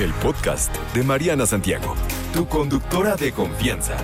El podcast de Mariana Santiago, tu conductora de confianza.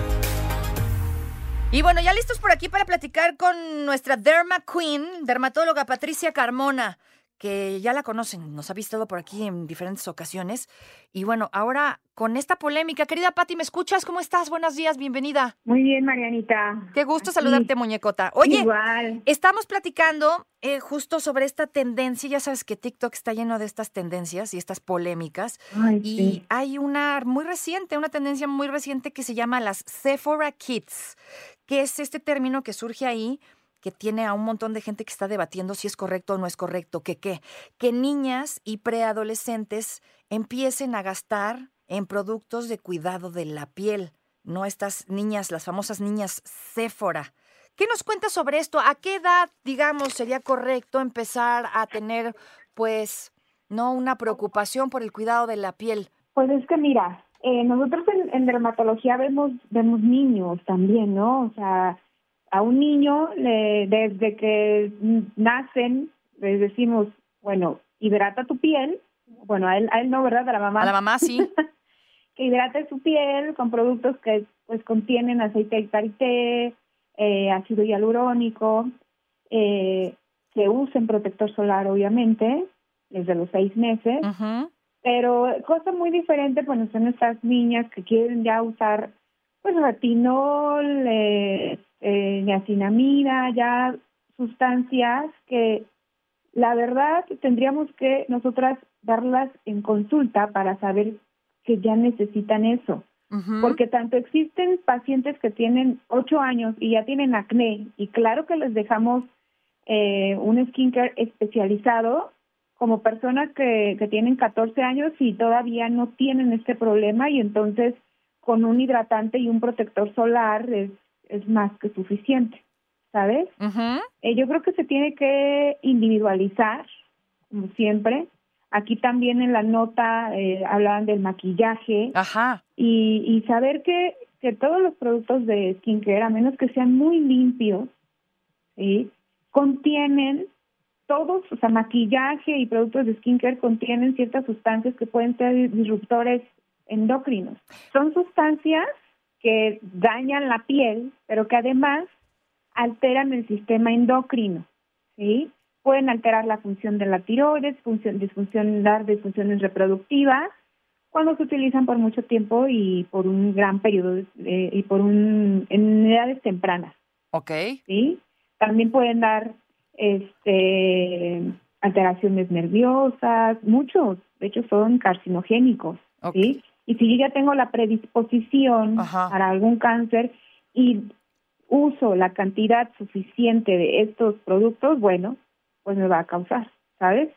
Y bueno, ya listos por aquí para platicar con nuestra Derma Queen, dermatóloga Patricia Carmona, que ya la conocen, nos ha visto por aquí en diferentes ocasiones. Y bueno, ahora con esta polémica, querida Patti, ¿me escuchas? ¿Cómo estás? Buenos días, bienvenida. Muy bien, Marianita. Qué gusto saludarte, muñecota. Oye, Igual. estamos platicando eh, justo sobre esta tendencia, ya sabes que TikTok está lleno de estas tendencias y estas polémicas. Ay, Y sí. hay una muy reciente, una tendencia muy reciente que se llama las Sephora Kids, que es este término que surge ahí, que tiene a un montón de gente que está debatiendo si es correcto o no es correcto, que qué, que niñas y preadolescentes empiecen a gastar en productos de cuidado de la piel, no estas niñas, las famosas niñas Sephora. ¿Qué nos cuentas sobre esto? ¿A qué edad, digamos, sería correcto empezar a tener, pues, no una preocupación por el cuidado de la piel? Pues es que mira, eh, nosotros en, en dermatología vemos vemos niños también, ¿no? O sea, a un niño le- desde que nacen les decimos, bueno, hidrata tu piel. Bueno, a él, a él no, ¿verdad? A la mamá. A la mamá sí. que hidrate su piel con productos que pues contienen aceite de karité, eh, ácido hialurónico, eh, que usen protector solar obviamente desde los seis meses, pero cosa muy diferente pues son estas niñas que quieren ya usar pues retinol, eh, eh, niacinamida, ya sustancias que la verdad tendríamos que nosotras darlas en consulta para saber que ya necesitan eso. Porque tanto existen pacientes que tienen ocho años y ya tienen acné, y claro que les dejamos eh, un skincare especializado, como personas que, que tienen 14 años y todavía no tienen este problema, y entonces con un hidratante y un protector solar es, es más que suficiente, ¿sabes? Eh, yo creo que se tiene que individualizar, como siempre. Aquí también en la nota eh, hablaban del maquillaje Ajá. y, y saber que, que todos los productos de skincare, a menos que sean muy limpios, ¿sí? contienen todos, o sea, maquillaje y productos de skincare contienen ciertas sustancias que pueden ser disruptores endocrinos. Son sustancias que dañan la piel, pero que además alteran el sistema endocrino, ¿sí? Pueden alterar la función de la tiroides, función, disfunción, dar disfunciones reproductivas, cuando se utilizan por mucho tiempo y por un gran periodo y por un en edades tempranas, Ok. ¿sí? También pueden dar este alteraciones nerviosas, muchos, de hecho son carcinogénicos, Ok. ¿sí? Y si yo ya tengo la predisposición Ajá. para algún cáncer y uso la cantidad suficiente de estos productos, bueno, pues me va a causar, ¿sabes?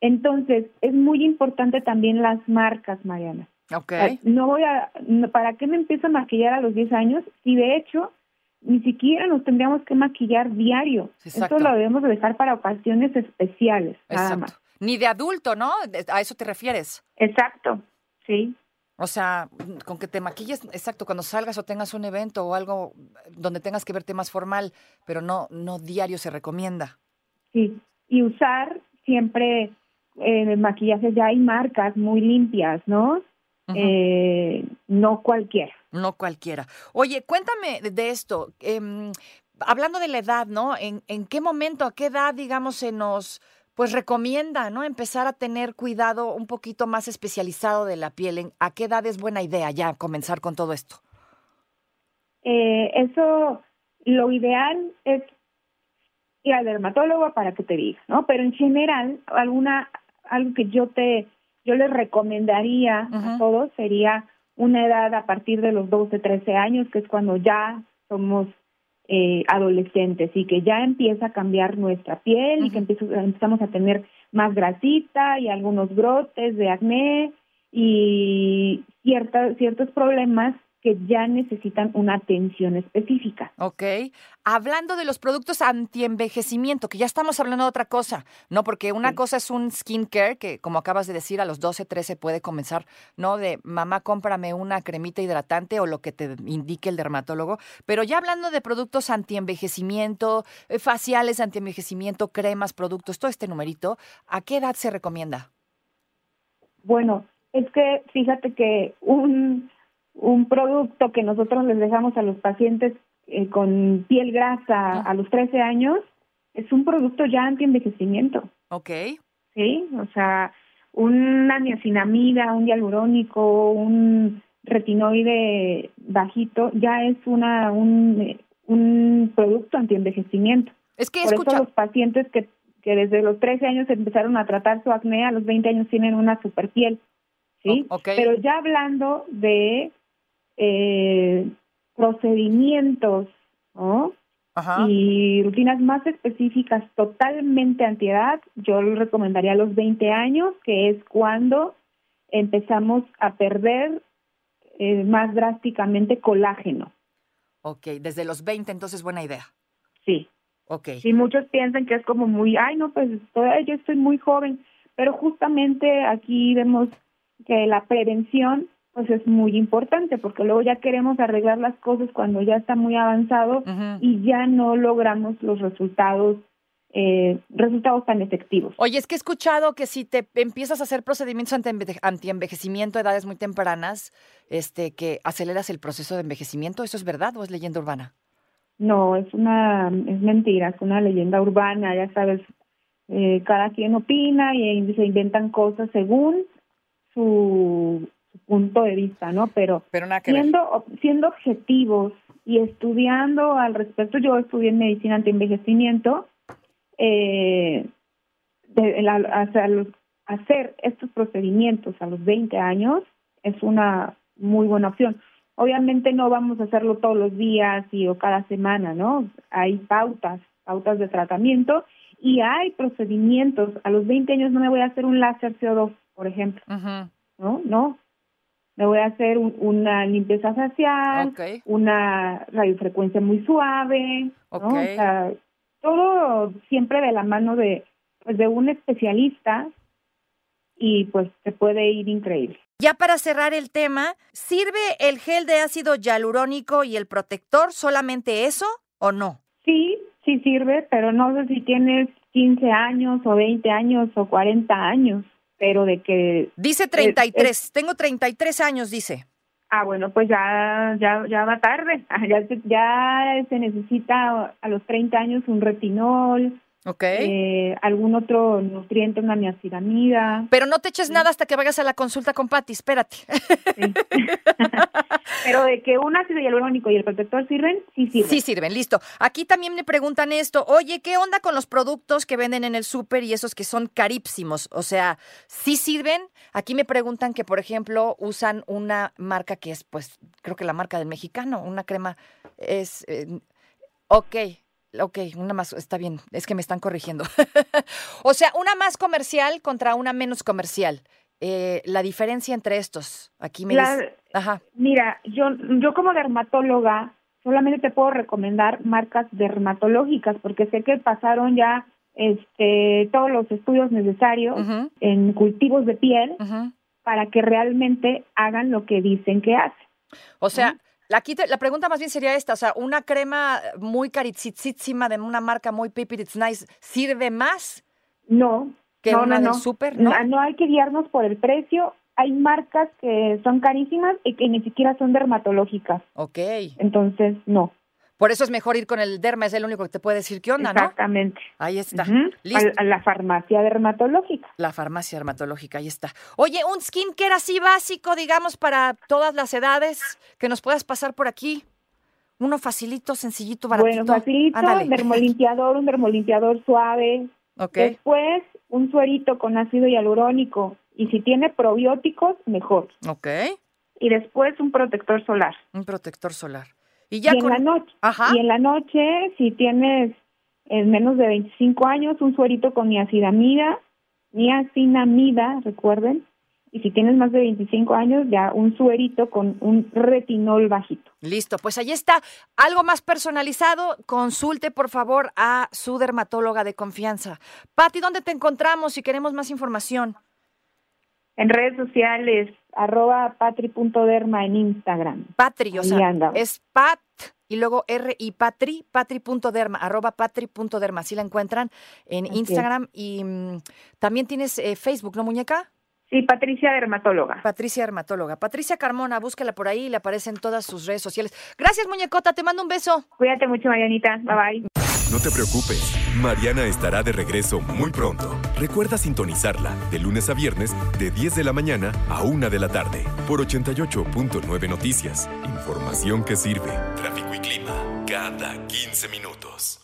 Entonces, es muy importante también las marcas, Mariana. Ok. Ah, No voy a, ¿para qué me empiezo a maquillar a los 10 años? Si de hecho ni siquiera nos tendríamos que maquillar diario. Exacto. Esto lo debemos de dejar para ocasiones especiales, nada Exacto. más. Ni de adulto, ¿no? A eso te refieres. Exacto, sí. O sea, con que te maquilles, exacto, cuando salgas o tengas un evento o algo donde tengas que verte más formal, pero no, no diario se recomienda. Sí, y usar siempre eh, maquillajes, ya hay marcas muy limpias, ¿no? Eh, no cualquiera. No cualquiera. Oye, cuéntame de- de esto. em, hablando de la edad, ¿no? ¿En, ¿En qué momento, a qué edad, digamos, se nos pues recomienda, ¿no? Empezar a tener cuidado un poquito más especializado de la piel. ¿En- ¿A qué edad es buena idea ya comenzar con todo esto? Eh, eso, lo ideal es ir al dermatólogo para que te diga, ¿no? Pero en general, alguna, algo que yo te, yo les recomendaría a todos sería una edad a partir de los 12, 13 años, que es cuando ya somos eh, adolescentes y que ya empieza a cambiar nuestra piel y que empezamos a tener más grasita y algunos brotes de acné y cierta, ciertos problemas que ya necesitan una atención específica. Ok. Hablando de los productos antienvejecimiento, que ya estamos hablando de otra cosa, ¿no? Porque una cosa es un skincare, que como acabas de decir, a los 12, 13 puede comenzar, ¿no? De mamá, cómprame una cremita hidratante o lo que te indique el dermatólogo. Pero ya hablando de productos antienvejecimiento, eh, faciales antienvejecimiento, cremas, productos, todo este numerito, ¿a qué edad se recomienda? Bueno, es que fíjate que un un producto que nosotros les dejamos a los pacientes eh, con piel grasa a los 13 años es un producto ya anti-envejecimiento. Ok. Sí, o sea, una niacinamida, un hialurónico, un retinoide bajito, ya es una un, un producto anti-envejecimiento. Es que Por escucha... eso los pacientes que, que desde los 13 años empezaron a tratar su acné, a los 20 años tienen una super piel. ¿sí? O- ok. Pero ya hablando de eh, procedimientos ¿no? Ajá. y rutinas más específicas totalmente antiedad, yo les recomendaría a los 20 años, que es cuando empezamos a perder eh, más drásticamente colágeno. Ok, desde los 20, entonces buena idea. Sí. Ok. Y muchos piensan que es como muy, ay, no, pues todavía yo estoy muy joven, pero justamente aquí vemos que la prevención pues es muy importante porque luego ya queremos arreglar las cosas cuando ya está muy avanzado y ya no logramos los resultados eh, resultados tan efectivos. Oye, es que he escuchado que si te empiezas a hacer procedimientos antienveje- antienvejecimiento a edades muy tempranas, este, que aceleras el proceso de envejecimiento, ¿eso es verdad o es leyenda urbana? No, es una es mentira, es una leyenda urbana, ya sabes, eh, cada quien opina y se inventan cosas según su, su punto de vista, ¿no? Pero siendo siendo objetivos y estudiando al respecto, yo estudié en medicina antienvejecimiento, eh, de- la- hacia los- hacer estos procedimientos a los 20 años es una muy buena opción. Obviamente no vamos a hacerlo todos los días y o cada semana, ¿no? Hay pautas, pautas de tratamiento y hay procedimientos. A los 20 años no me voy a hacer un láser CO2, por ejemplo, ¿no? No. Me voy a hacer un- una limpieza facial, una radiofrecuencia muy suave, ¿no? O sea, todo siempre de la mano de, pues, de un especialista y pues te puede ir increíble. Ya para cerrar el tema, ¿sirve el gel de ácido hialurónico y el protector solamente eso o no? Sí, sí sirve, pero no sé si tienes 15 años o 20 años o 40 años, pero de que, Dice 33, tengo 33 años, dice. ah, bueno, pues ya, ya, ya va tarde, ya, se- ya se necesita a los 30 años un retinol, Ok. eh, algún otro nutriente, una niacinamida. Pero no te eches nada hasta que vayas a la consulta con Patti, espérate. sí. pero de que un ácido hialurónico y el protector sirven, sí sirven. Sí sirven, listo. Aquí también me preguntan esto, oye, ¿qué onda con los productos que venden en el súper y esos que son carísimos? O sea, ¿sí sirven? Aquí me preguntan que, por ejemplo, usan una marca que es, pues, creo que la marca del mexicano, una crema es... eh, ok, ok, una más, está bien, es que me están corrigiendo. o sea, una más comercial contra una menos comercial. Eh, la diferencia entre estos, aquí me La- dice... Ajá, Mira, yo, yo como dermatóloga solamente te puedo recomendar marcas dermatológicas porque sé que pasaron ya este todos los estudios necesarios en cultivos de piel para que realmente hagan lo que dicen que hacen. O sea, la, la pregunta más bien sería esta, o sea, una crema muy caritzitsísima de una marca muy pipi, it's nice, ¿sirve más No, que no, una no, del no. súper? ¿no? no hay que guiarnos por el precio. Hay marcas que son carísimas y que ni siquiera son dermatológicas. Ok, Entonces, no. Por eso es mejor ir con el derma, es el único que te puede decir qué onda, ¿no? Exactamente. Ahí está, listo. A, la farmacia dermatológica. La farmacia dermatológica, ahí está. Oye, un skincare así básico, digamos, para todas las edades, que nos puedas pasar por aquí. Uno facilito, sencillito, baratito. Bueno, facilito, Ándale. un dermolimpiador, un dermolimpiador suave. Ok, Después, un suerito con ácido hialurónico. Y si tiene probióticos, mejor. ok. Y después un protector solar. Un protector solar. Y ya y en la noche. Ajá. Y en la noche, si tienes en menos de 25 años, un suerito con niacinamida niacinamida, recuerden, y si tienes más de 25 años, ya un suerito con un retinol bajito. Listo, pues ahí está. Algo más personalizado, consulte por favor a su dermatóloga de confianza. Patti, ¿dónde te encontramos si queremos más información? En redes sociales, arroba patri.derma en Instagram. Patri, o Ahí sea, andamos. es pat y luego R y patri, patri.derma, arroba patri.derma. Así la encuentran en Así es. Instagram y mm, también tienes eh, Facebook, ¿no, muñeca? Sí, Patricia Dermatóloga. Patricia Dermatóloga. Patricia Carmona, búscala por ahí y le aparecen todas sus redes sociales. Gracias, muñecota, te mando un beso. Cuídate mucho, Marianita. Bye bye. No te preocupes, Mariana estará de regreso muy pronto. Recuerda sintonizarla de lunes a viernes de 10 de la mañana a 1 de la tarde por 88.9 Noticias. Información que sirve. Tráfico y clima cada 15 minutos.